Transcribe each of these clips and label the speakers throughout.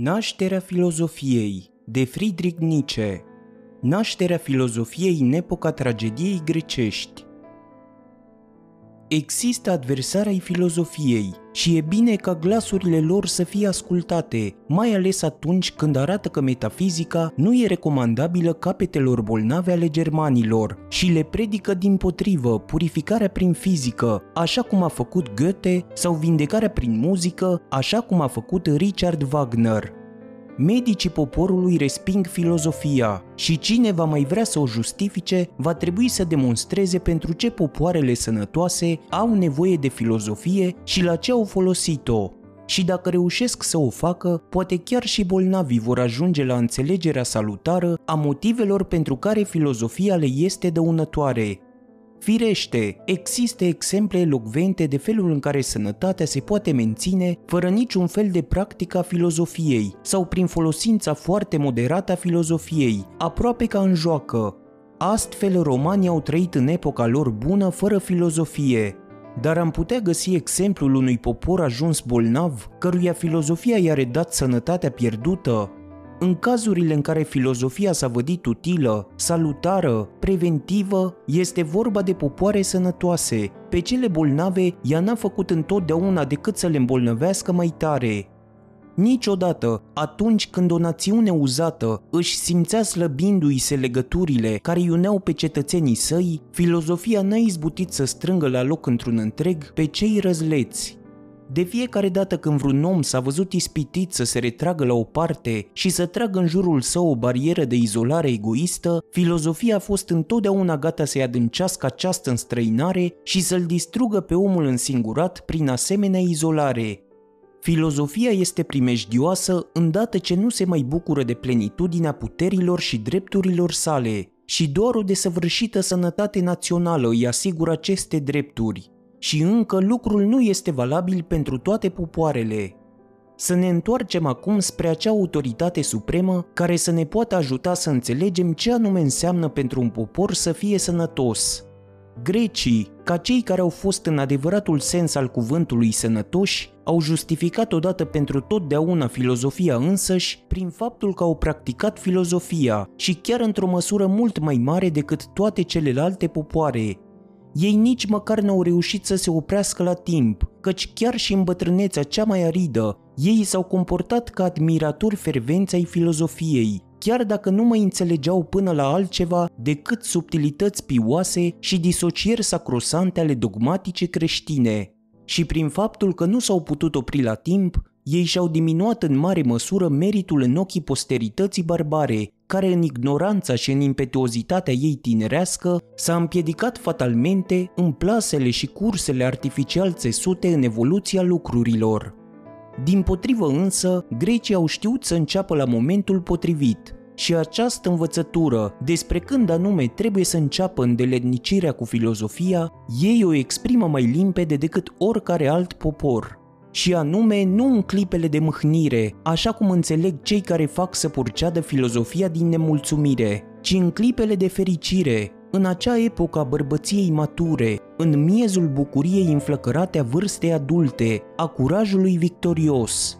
Speaker 1: Nașterea filozofiei de Friedrich Nietzsche. Nașterea filozofiei în epoca tragediei grecești Există adversari ai filozofiei și e bine ca glasurile lor să fie ascultate, mai ales atunci când arată că metafizica nu e recomandabilă capetelor bolnave ale germanilor și le predică din potrivă purificarea prin fizică, așa cum a făcut Goethe, sau vindecarea prin muzică, așa cum a făcut Richard Wagner medicii poporului resping filozofia și cine va mai vrea să o justifice va trebui să demonstreze pentru ce popoarele sănătoase au nevoie de filozofie și la ce au folosit-o. Și dacă reușesc să o facă, poate chiar și bolnavii vor ajunge la înțelegerea salutară a motivelor pentru care filozofia le este dăunătoare Firește, există exemple elocvente de felul în care sănătatea se poate menține fără niciun fel de practică a filozofiei sau prin folosința foarte moderată a filozofiei, aproape ca în joacă. Astfel, romanii au trăit în epoca lor bună fără filozofie, dar am putea găsi exemplul unui popor ajuns bolnav, căruia filozofia i-a redat sănătatea pierdută, în cazurile în care filozofia s-a vădit utilă, salutară, preventivă, este vorba de popoare sănătoase. Pe cele bolnave, ea n-a făcut întotdeauna decât să le îmbolnăvească mai tare. Niciodată, atunci când o națiune uzată își simțea slăbindu-i se legăturile care iuneau pe cetățenii săi, filozofia n-a izbutit să strângă la loc într-un întreg pe cei răzleți. De fiecare dată când vreun om s-a văzut ispitit să se retragă la o parte și să tragă în jurul său o barieră de izolare egoistă, filozofia a fost întotdeauna gata să-i adâncească această înstrăinare și să-l distrugă pe omul însingurat prin asemenea izolare. Filozofia este primejdioasă îndată ce nu se mai bucură de plenitudinea puterilor și drepturilor sale, și doar o desăvârșită sănătate națională îi asigură aceste drepturi. Și încă lucrul nu este valabil pentru toate popoarele. Să ne întoarcem acum spre acea autoritate supremă care să ne poată ajuta să înțelegem ce anume înseamnă pentru un popor să fie sănătos. Grecii, ca cei care au fost în adevăratul sens al cuvântului sănătoși, au justificat odată pentru totdeauna filozofia însăși prin faptul că au practicat filozofia și chiar într-o măsură mult mai mare decât toate celelalte popoare, ei nici măcar n-au reușit să se oprească la timp, căci chiar și în bătrânețea cea mai aridă, ei s-au comportat ca admiratori fervenți ai filozofiei, chiar dacă nu mai înțelegeau până la altceva decât subtilități pioase și disocieri sacrosante ale dogmatice creștine. Și prin faptul că nu s-au putut opri la timp, ei și-au diminuat în mare măsură meritul în ochii posterității barbare, care în ignoranța și în impetuozitatea ei tinerească s-a împiedicat fatalmente în plasele și cursele artificial țesute în evoluția lucrurilor. Din potrivă însă, grecii au știut să înceapă la momentul potrivit și această învățătură despre când anume trebuie să înceapă îndeletnicirea cu filozofia, ei o exprimă mai limpede decât oricare alt popor și anume nu în clipele de mâhnire, așa cum înțeleg cei care fac să purceadă filozofia din nemulțumire, ci în clipele de fericire, în acea epocă a bărbăției mature, în miezul bucuriei înflăcărate a vârstei adulte, a curajului victorios.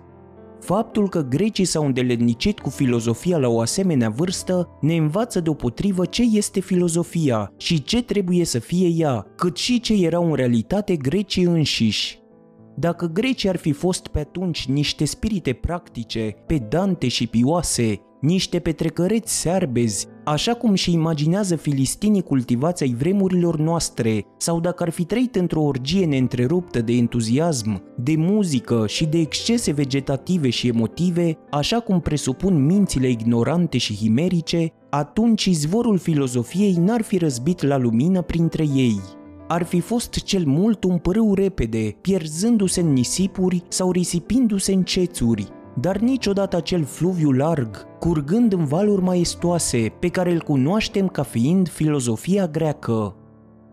Speaker 1: Faptul că grecii s-au îndeletnicit cu filozofia la o asemenea vârstă ne învață deopotrivă ce este filozofia și ce trebuie să fie ea, cât și ce erau în realitate grecii înșiși. Dacă grecii ar fi fost pe atunci niște spirite practice, pedante și pioase, niște petrecăreți searbezi, așa cum și imaginează filistinii cultivați ai vremurilor noastre, sau dacă ar fi trăit într-o orgie neîntreruptă de entuziasm, de muzică și de excese vegetative și emotive, așa cum presupun mințile ignorante și himerice, atunci izvorul filozofiei n-ar fi răzbit la lumină printre ei ar fi fost cel mult un părâu repede, pierzându-se în nisipuri sau risipindu-se în cețuri, dar niciodată acel fluviu larg, curgând în valuri maestoase, pe care îl cunoaștem ca fiind filozofia greacă.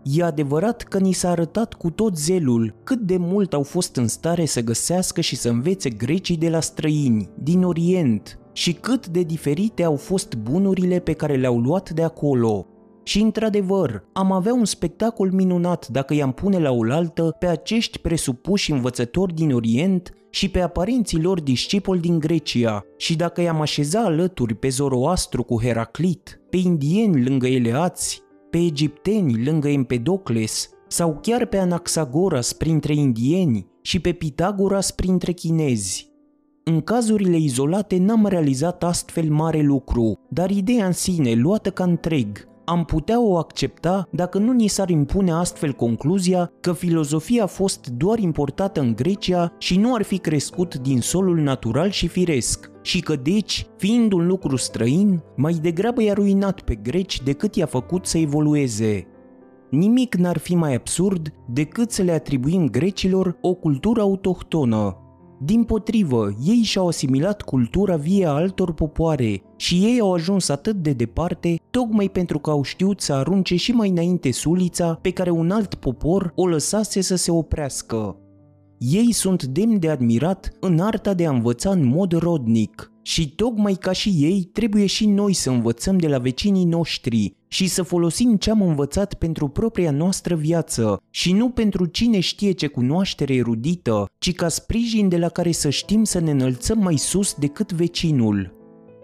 Speaker 1: E adevărat că ni s-a arătat cu tot zelul cât de mult au fost în stare să găsească și să învețe grecii de la străini, din Orient, și cât de diferite au fost bunurile pe care le-au luat de acolo, și într-adevăr, am avea un spectacol minunat dacă i-am pune la oaltă pe acești presupuși învățători din Orient și pe aparenții lor discipoli din Grecia și dacă i-am așeza alături pe Zoroastru cu Heraclit, pe indieni lângă Eleați, pe egipteni lângă Empedocles sau chiar pe Anaxagoras printre indieni și pe Pitagoras printre chinezi. În cazurile izolate n-am realizat astfel mare lucru, dar ideea în sine, luată ca întreg, am putea o accepta dacă nu ni s-ar impune astfel concluzia că filozofia a fost doar importată în Grecia și nu ar fi crescut din solul natural și firesc, și că deci, fiind un lucru străin, mai degrabă i-a ruinat pe greci decât i-a făcut să evolueze. Nimic n-ar fi mai absurd decât să le atribuim grecilor o cultură autohtonă, din potrivă, ei și-au asimilat cultura vie a altor popoare și ei au ajuns atât de departe tocmai pentru că au știut să arunce și mai înainte sulița pe care un alt popor o lăsase să se oprească. Ei sunt demni de admirat în arta de a învăța în mod rodnic și tocmai ca și ei trebuie și noi să învățăm de la vecinii noștri și să folosim ce am învățat pentru propria noastră viață și nu pentru cine știe ce cunoaștere erudită, ci ca sprijin de la care să știm să ne înălțăm mai sus decât vecinul.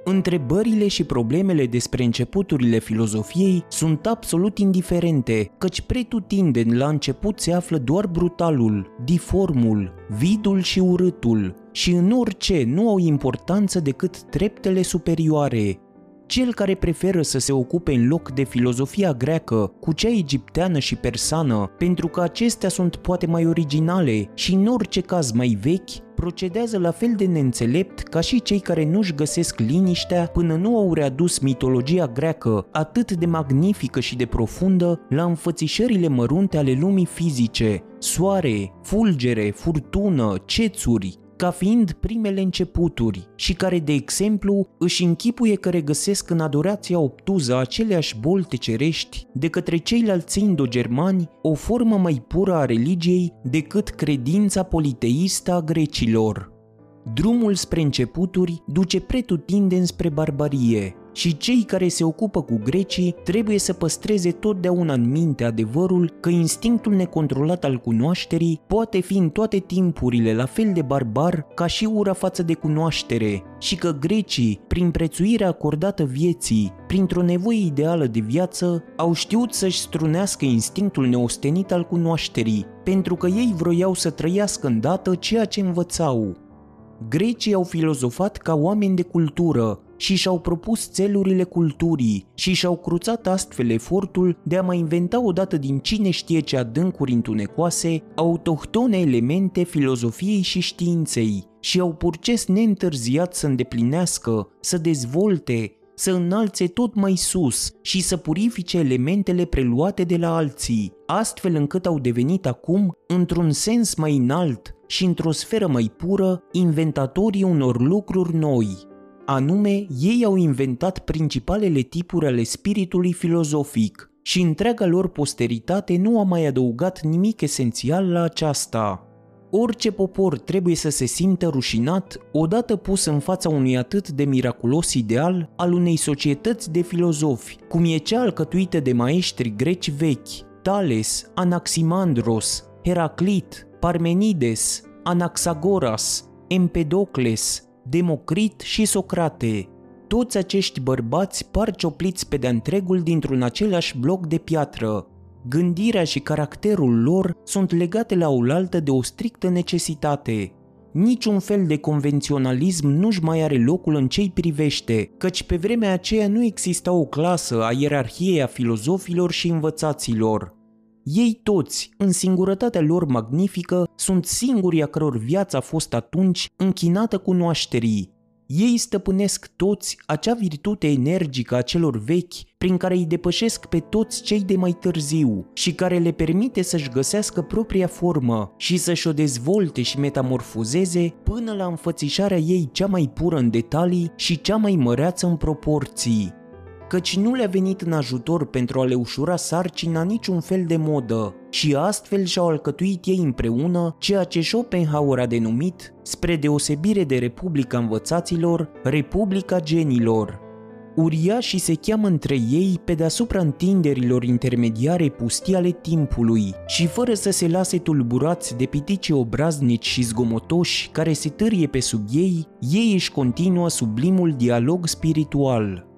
Speaker 1: Întrebările și problemele despre începuturile filozofiei sunt absolut indiferente, căci pretutindeni la început se află doar brutalul, diformul, vidul și urâtul, și în orice nu au importanță decât treptele superioare, cel care preferă să se ocupe în loc de filozofia greacă cu cea egipteană și persană, pentru că acestea sunt poate mai originale și în orice caz mai vechi, procedează la fel de neînțelept ca și cei care nu-și găsesc liniștea până nu au readus mitologia greacă atât de magnifică și de profundă la înfățișările mărunte ale lumii fizice, soare, fulgere, furtună, cețuri, ca fiind primele începuturi și care, de exemplu, își închipuie că regăsesc în adorația obtuză aceleași bolte cerești de către ceilalți indo-germani o formă mai pură a religiei decât credința politeistă a grecilor. Drumul spre începuturi duce pretutindeni spre barbarie, și cei care se ocupă cu grecii trebuie să păstreze totdeauna în minte adevărul că instinctul necontrolat al cunoașterii poate fi în toate timpurile la fel de barbar ca și ura față de cunoaștere și că grecii, prin prețuirea acordată vieții, printr-o nevoie ideală de viață, au știut să-și strunească instinctul neostenit al cunoașterii, pentru că ei vroiau să trăiască îndată ceea ce învățau. Grecii au filozofat ca oameni de cultură, și și-au propus țelurile culturii și și-au cruțat astfel efortul de a mai inventa odată din cine știe ce adâncuri întunecoase autohtone elemente filozofiei și științei și au purces neîntârziat să îndeplinească, să dezvolte, să înalțe tot mai sus și să purifice elementele preluate de la alții, astfel încât au devenit acum, într-un sens mai înalt și într-o sferă mai pură, inventatorii unor lucruri noi, anume ei au inventat principalele tipuri ale spiritului filozofic și întreaga lor posteritate nu a mai adăugat nimic esențial la aceasta. Orice popor trebuie să se simtă rușinat odată pus în fața unui atât de miraculos ideal al unei societăți de filozofi, cum e cea alcătuită de maestri greci vechi, Tales, Anaximandros, Heraclit, Parmenides, Anaxagoras, Empedocles, Democrit și Socrate. Toți acești bărbați par ciopliți pe de întregul dintr-un același bloc de piatră. Gândirea și caracterul lor sunt legate la oaltă de o strictă necesitate. Niciun fel de convenționalism nu-și mai are locul în ce privește, căci pe vremea aceea nu exista o clasă a ierarhiei a filozofilor și învățaților. Ei toți, în singurătatea lor magnifică, sunt singurii a căror viață a fost atunci închinată cunoașterii. Ei stăpânesc toți acea virtute energică a celor vechi prin care îi depășesc pe toți cei de mai târziu și care le permite să-și găsească propria formă și să-și o dezvolte și metamorfozeze până la înfățișarea ei cea mai pură în detalii și cea mai măreață în proporții căci nu le-a venit în ajutor pentru a le ușura sarcina niciun fel de modă și astfel și-au alcătuit ei împreună ceea ce Schopenhauer a denumit, spre deosebire de Republica Învățaților, Republica Genilor. Uriașii se cheamă între ei pe deasupra întinderilor intermediare pustii ale timpului și fără să se lase tulburați de pitici obraznici și zgomotoși care se târie pe sub ei, ei își continuă sublimul dialog spiritual.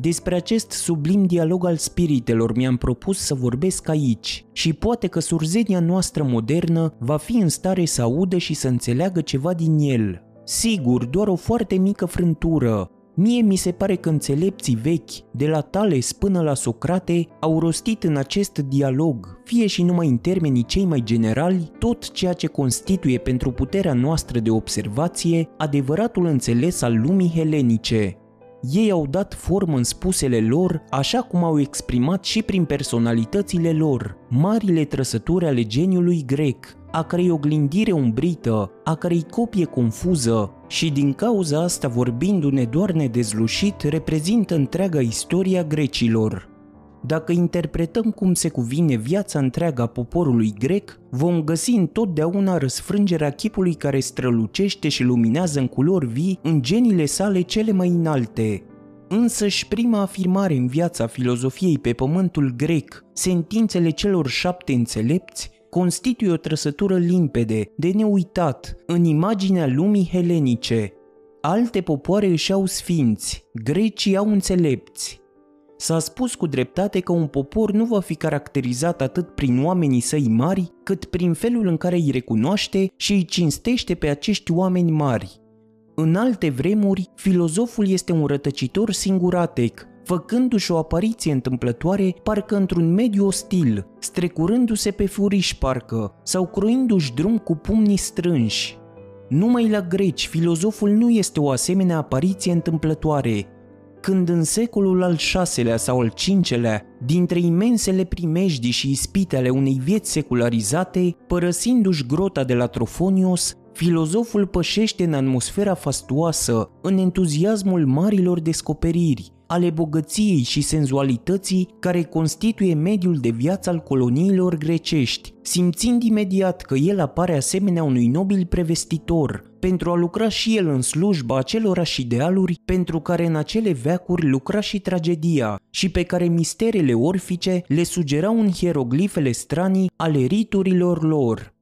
Speaker 1: Despre acest sublim dialog al spiritelor mi-am propus să vorbesc aici și poate că surzenia noastră modernă va fi în stare să audă și să înțeleagă ceva din el. Sigur, doar o foarte mică frântură, Mie mi se pare că înțelepții vechi, de la Tales până la Socrate, au rostit în acest dialog, fie și numai în termenii cei mai generali, tot ceea ce constituie pentru puterea noastră de observație adevăratul înțeles al lumii helenice. Ei au dat formă în spusele lor, așa cum au exprimat și prin personalitățile lor, marile trăsături ale geniului grec, a cărei oglindire umbrită, a cărei copie confuză și din cauza asta vorbindu-ne doar nedezlușit reprezintă întreaga istoria grecilor. Dacă interpretăm cum se cuvine viața întreagă a poporului grec, vom găsi întotdeauna răsfrângerea chipului care strălucește și luminează în culori vii în genile sale cele mai înalte. Însăși prima afirmare în viața filozofiei pe pământul grec, sentințele celor șapte înțelepți, constituie o trăsătură limpede, de neuitat, în imaginea lumii helenice. Alte popoare își au sfinți, grecii au înțelepți. S-a spus cu dreptate că un popor nu va fi caracterizat atât prin oamenii săi mari, cât prin felul în care îi recunoaște și îi cinstește pe acești oameni mari. În alte vremuri, filozoful este un rătăcitor singuratec, făcându-și o apariție întâmplătoare parcă într-un mediu ostil, strecurându-se pe furiș parcă, sau croindu-și drum cu pumnii strânși. Numai la greci, filozoful nu este o asemenea apariție întâmplătoare, când în secolul al VI-lea sau al V-lea, dintre imensele primejdii și ispite ale unei vieți secularizate, părăsindu-și grota de la Trofonios, filozoful pășește în atmosfera fastuoasă, în entuziasmul marilor descoperiri, ale bogăției și senzualității care constituie mediul de viață al coloniilor grecești, simțind imediat că el apare asemenea unui nobil prevestitor, pentru a lucra și el în slujba acelorași idealuri pentru care în acele veacuri lucra și tragedia și pe care misterele orfice le sugerau în hieroglifele stranii ale riturilor lor.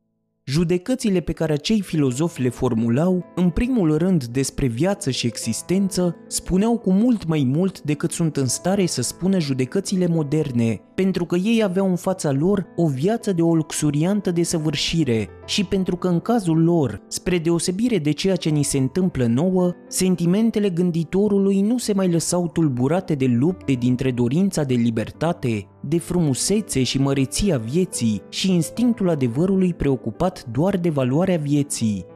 Speaker 1: Judecățile pe care acei filozofi le formulau, în primul rând despre viață și existență, spuneau cu mult mai mult decât sunt în stare să spună judecățile moderne, pentru că ei aveau în fața lor o viață de o luxuriantă desăvârșire și pentru că în cazul lor, spre deosebire de ceea ce ni se întâmplă nouă, sentimentele gânditorului nu se mai lăsau tulburate de lupte dintre dorința de libertate, de frumusețe și măreția vieții și instinctul adevărului preocupat doar de valoarea vieții.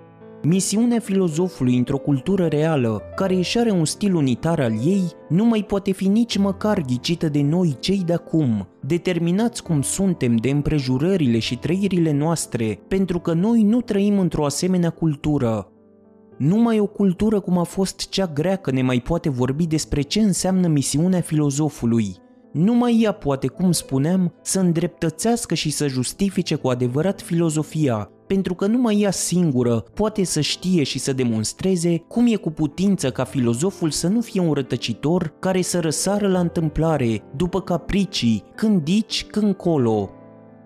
Speaker 1: Misiunea filozofului într-o cultură reală, care își are un stil unitar al ei, nu mai poate fi nici măcar ghicită de noi cei de acum, determinați cum suntem de împrejurările și trăirile noastre, pentru că noi nu trăim într-o asemenea cultură. Numai o cultură cum a fost cea greacă ne mai poate vorbi despre ce înseamnă misiunea filozofului, numai ea poate, cum spuneam, să îndreptățească și să justifice cu adevărat filozofia, pentru că numai ea singură poate să știe și să demonstreze cum e cu putință ca filozoful să nu fie un rătăcitor care să răsară la întâmplare, după capricii, când aici, când colo.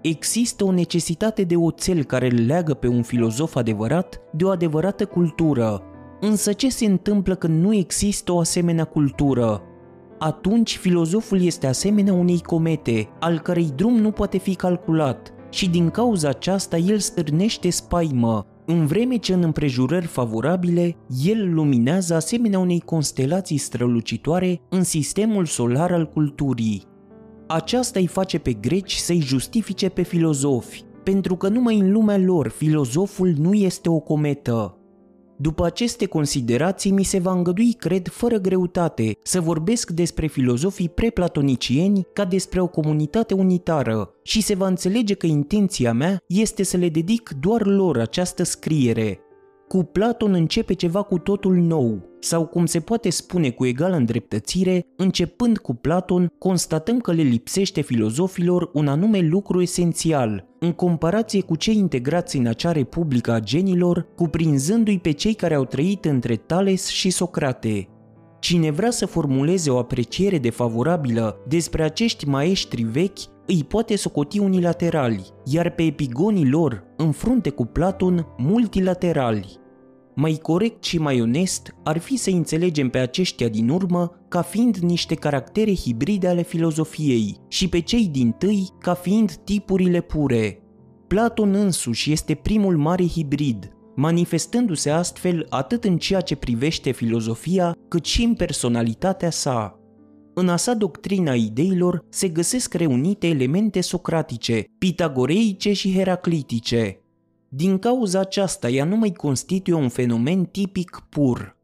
Speaker 1: Există o necesitate de oțel care îl leagă pe un filozof adevărat de o adevărată cultură. Însă ce se întâmplă când nu există o asemenea cultură? Atunci filozoful este asemenea unei comete, al cărei drum nu poate fi calculat, și din cauza aceasta el stârnește spaimă, în vreme ce în împrejurări favorabile, el luminează asemenea unei constelații strălucitoare în sistemul solar al culturii. Aceasta îi face pe greci să-i justifice pe filozofi, pentru că numai în lumea lor filozoful nu este o cometă, după aceste considerații mi se va îngădui, cred, fără greutate, să vorbesc despre filozofii preplatonicieni ca despre o comunitate unitară și se va înțelege că intenția mea este să le dedic doar lor această scriere, cu Platon începe ceva cu totul nou, sau cum se poate spune cu egală îndreptățire, începând cu Platon, constatăm că le lipsește filozofilor un anume lucru esențial, în comparație cu cei integrați în acea republică a genilor, cuprinzându-i pe cei care au trăit între Tales și Socrate. Cine vrea să formuleze o apreciere defavorabilă despre acești maestri vechi îi poate socoti unilaterali, iar pe epigonii lor, în frunte cu Platon, multilaterali. Mai corect și mai onest ar fi să înțelegem pe aceștia din urmă ca fiind niște caractere hibride ale filozofiei și pe cei din tâi ca fiind tipurile pure. Platon însuși este primul mare hibrid, manifestându-se astfel atât în ceea ce privește filozofia, cât și în personalitatea sa. În a sa doctrina ideilor se găsesc reunite elemente socratice, pitagoreice și heraclitice. Din cauza aceasta, ea nu mai constituie un fenomen tipic pur.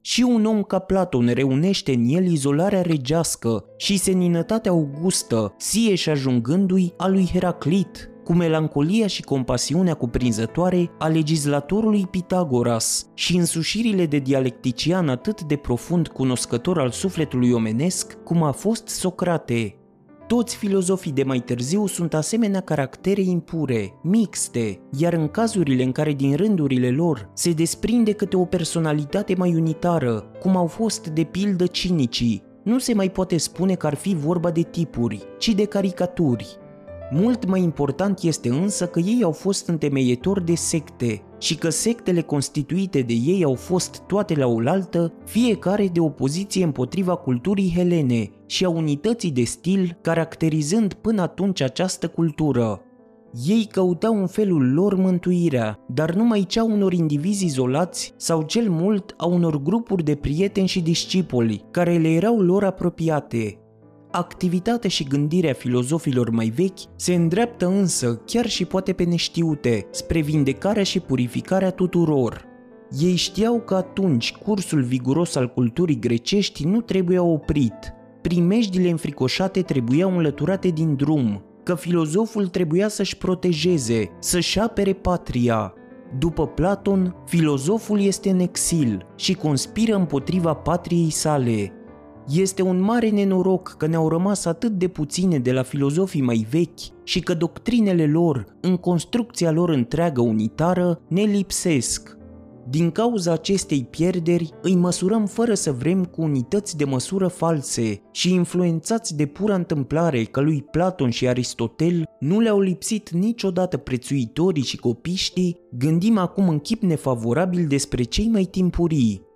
Speaker 1: Și un om ca Platon reunește în el izolarea regească și seninătatea augustă, sie și ajungându-i a lui Heraclit, cu melancolia și compasiunea cuprinzătoare a legislatorului Pitagoras și însușirile de dialectician atât de profund cunoscător al sufletului omenesc cum a fost Socrate. Toți filozofii de mai târziu sunt asemenea caractere impure, mixte, iar în cazurile în care din rândurile lor se desprinde câte o personalitate mai unitară, cum au fost de pildă cinicii, nu se mai poate spune că ar fi vorba de tipuri, ci de caricaturi. Mult mai important este însă că ei au fost întemeietori de secte și că sectele constituite de ei au fost toate la oaltă, fiecare de opoziție împotriva culturii helene și a unității de stil caracterizând până atunci această cultură. Ei căutau în felul lor mântuirea, dar numai cea unor indivizi izolați sau cel mult a unor grupuri de prieteni și discipoli care le erau lor apropiate, Activitatea și gândirea filozofilor mai vechi se îndreaptă însă, chiar și poate pe neștiute, spre vindecarea și purificarea tuturor. Ei știau că atunci cursul viguros al culturii grecești nu trebuia oprit, primejdile înfricoșate trebuiau înlăturate din drum, că filozoful trebuia să-și protejeze, să-și apere patria. După Platon, filozoful este în exil și conspiră împotriva patriei sale, este un mare nenoroc că ne-au rămas atât de puține de la filozofii mai vechi și că doctrinele lor, în construcția lor întreagă unitară, ne lipsesc. Din cauza acestei pierderi, îi măsurăm fără să vrem cu unități de măsură false și influențați de pura întâmplare că lui Platon și Aristotel nu le-au lipsit niciodată prețuitorii și copiștii, gândim acum în chip nefavorabil despre cei mai timpurii,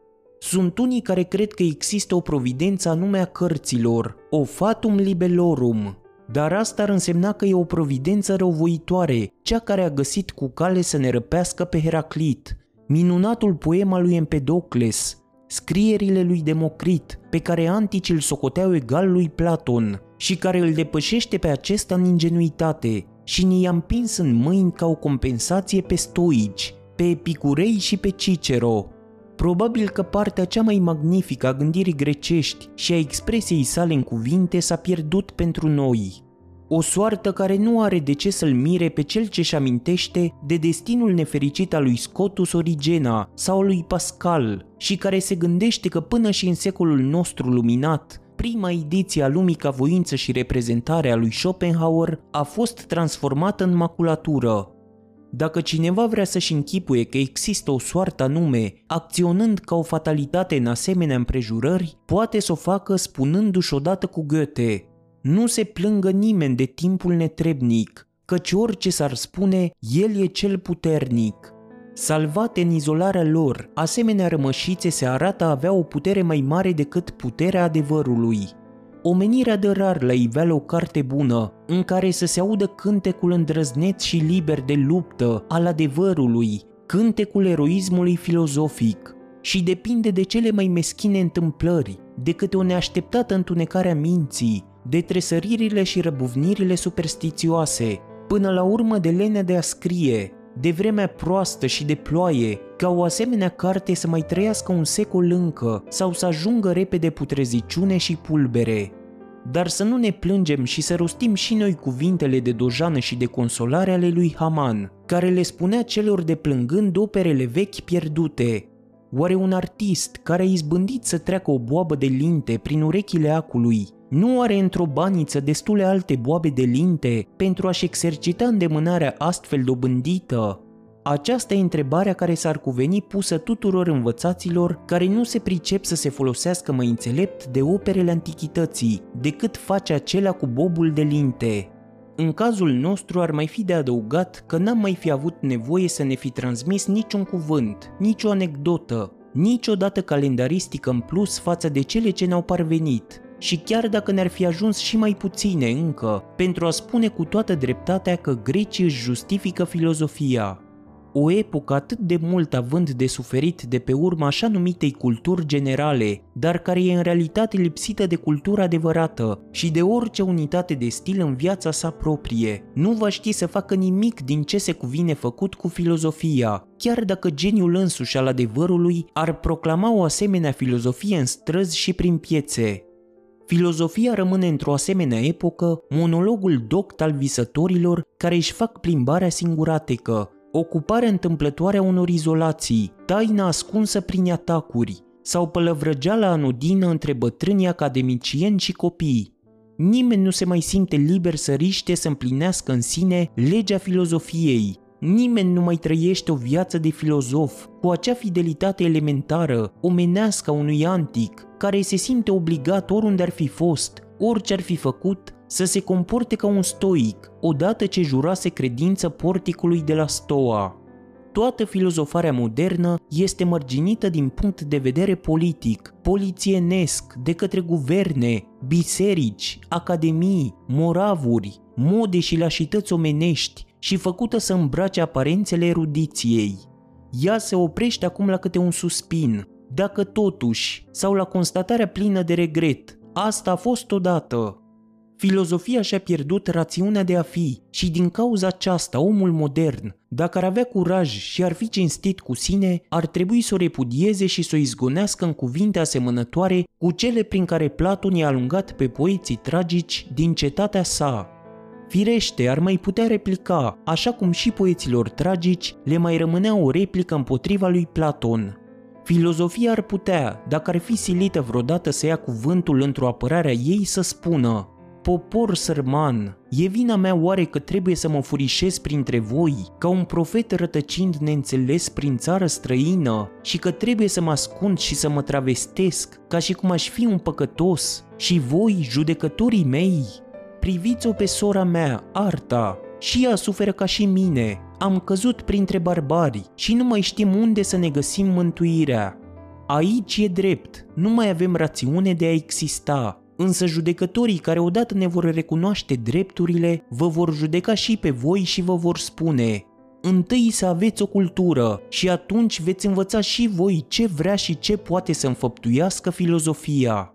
Speaker 1: sunt unii care cred că există o providență anume a cărților, o fatum libelorum, dar asta ar însemna că e o providență răuvoitoare, cea care a găsit cu cale să ne răpească pe Heraclit, minunatul poem al lui Empedocles, scrierile lui Democrit, pe care anticii îl socoteau egal lui Platon și care îl depășește pe acesta în ingenuitate și ni i-a împins în mâini ca o compensație pe stoici, pe epicurei și pe Cicero, Probabil că partea cea mai magnifică a gândirii grecești și a expresiei sale în cuvinte s-a pierdut pentru noi. O soartă care nu are de ce să-l mire pe cel ce-și amintește de destinul nefericit al lui Scotus Origena sau al lui Pascal și care se gândește că până și în secolul nostru luminat, prima ediție a lumii ca voință și reprezentare a lui Schopenhauer a fost transformată în maculatură, dacă cineva vrea să-și închipuie că există o soartă anume, acționând ca o fatalitate în asemenea împrejurări, poate să o facă spunându-și odată cu Goethe Nu se plângă nimeni de timpul netrebnic, căci orice s-ar spune, el e cel puternic. Salvate în izolarea lor, asemenea rămășițe se arată a avea o putere mai mare decât puterea adevărului. Omenirea dă rar la iveală o carte bună, în care să se audă cântecul îndrăzneț și liber de luptă al adevărului, cântecul eroismului filozofic, și depinde de cele mai meschine întâmplări, de câte o neașteptată întunecare a minții, de tresăririle și răbuvnirile superstițioase, până la urmă de lenea de a scrie, de vremea proastă și de ploaie, ca o asemenea carte să mai trăiască un secol încă sau să ajungă repede putreziciune și pulbere. Dar să nu ne plângem și să rostim și noi cuvintele de dojană și de consolare ale lui Haman, care le spunea celor de plângând operele vechi pierdute. Oare un artist care a izbândit să treacă o boabă de linte prin urechile acului nu are într-o baniță destule alte boabe de linte pentru a-și exercita îndemânarea astfel dobândită? Aceasta e întrebarea care s-ar cuveni pusă tuturor învățaților care nu se pricep să se folosească mai înțelept de operele antichității, decât face acelea cu bobul de linte. În cazul nostru ar mai fi de adăugat că n-am mai fi avut nevoie să ne fi transmis niciun cuvânt, nicio anecdotă, niciodată calendaristică în plus față de cele ce ne-au parvenit, și chiar dacă ne-ar fi ajuns și mai puține încă, pentru a spune cu toată dreptatea că grecii își justifică filozofia. O epocă atât de mult având de suferit de pe urma așa numitei culturi generale, dar care e în realitate lipsită de cultură adevărată și de orice unitate de stil în viața sa proprie, nu va ști să facă nimic din ce se cuvine făcut cu filozofia, chiar dacă geniul însuși al adevărului ar proclama o asemenea filozofie în străzi și prin piețe. Filozofia rămâne într-o asemenea epocă monologul doct al visătorilor care își fac plimbarea singuratică, ocuparea întâmplătoare a unor izolații, taina ascunsă prin atacuri sau pălăvrăgeala anodină între bătrâni academicieni și copii. Nimeni nu se mai simte liber să riște să împlinească în sine legea filozofiei. Nimeni nu mai trăiește o viață de filozof cu acea fidelitate elementară, omenească a unui antic, care se simte obligat oriunde ar fi fost, orice ar fi făcut, să se comporte ca un stoic, odată ce jurase credință porticului de la Stoa. Toată filozofarea modernă este mărginită din punct de vedere politic, polițienesc, de către guverne, biserici, academii, moravuri, mode și lașități omenești și făcută să îmbrace aparențele erudiției. Ea se oprește acum la câte un suspin, dacă totuși, sau la constatarea plină de regret, asta a fost odată, Filozofia și-a pierdut rațiunea de a fi și din cauza aceasta omul modern, dacă ar avea curaj și ar fi cinstit cu sine, ar trebui să o repudieze și să o izgonească în cuvinte asemănătoare cu cele prin care Platon i-a alungat pe poeții tragici din cetatea sa. Firește, ar mai putea replica, așa cum și poeților tragici le mai rămânea o replică împotriva lui Platon. Filozofia ar putea, dacă ar fi silită vreodată să ia cuvântul într-o apărare a ei, să spună Popor sărman, e vina mea oare că trebuie să mă furișez printre voi, ca un profet rătăcind neînțeles prin țară străină, și că trebuie să mă ascund și să mă travestesc, ca și cum aș fi un păcătos, și voi, judecătorii mei? Priviți-o pe sora mea, Arta, și ea suferă ca și mine. Am căzut printre barbari și nu mai știm unde să ne găsim mântuirea. Aici e drept, nu mai avem rațiune de a exista, Însă judecătorii care odată ne vor recunoaște drepturile, vă vor judeca și pe voi și vă vor spune Întâi să aveți o cultură și atunci veți învăța și voi ce vrea și ce poate să înfăptuiască filozofia.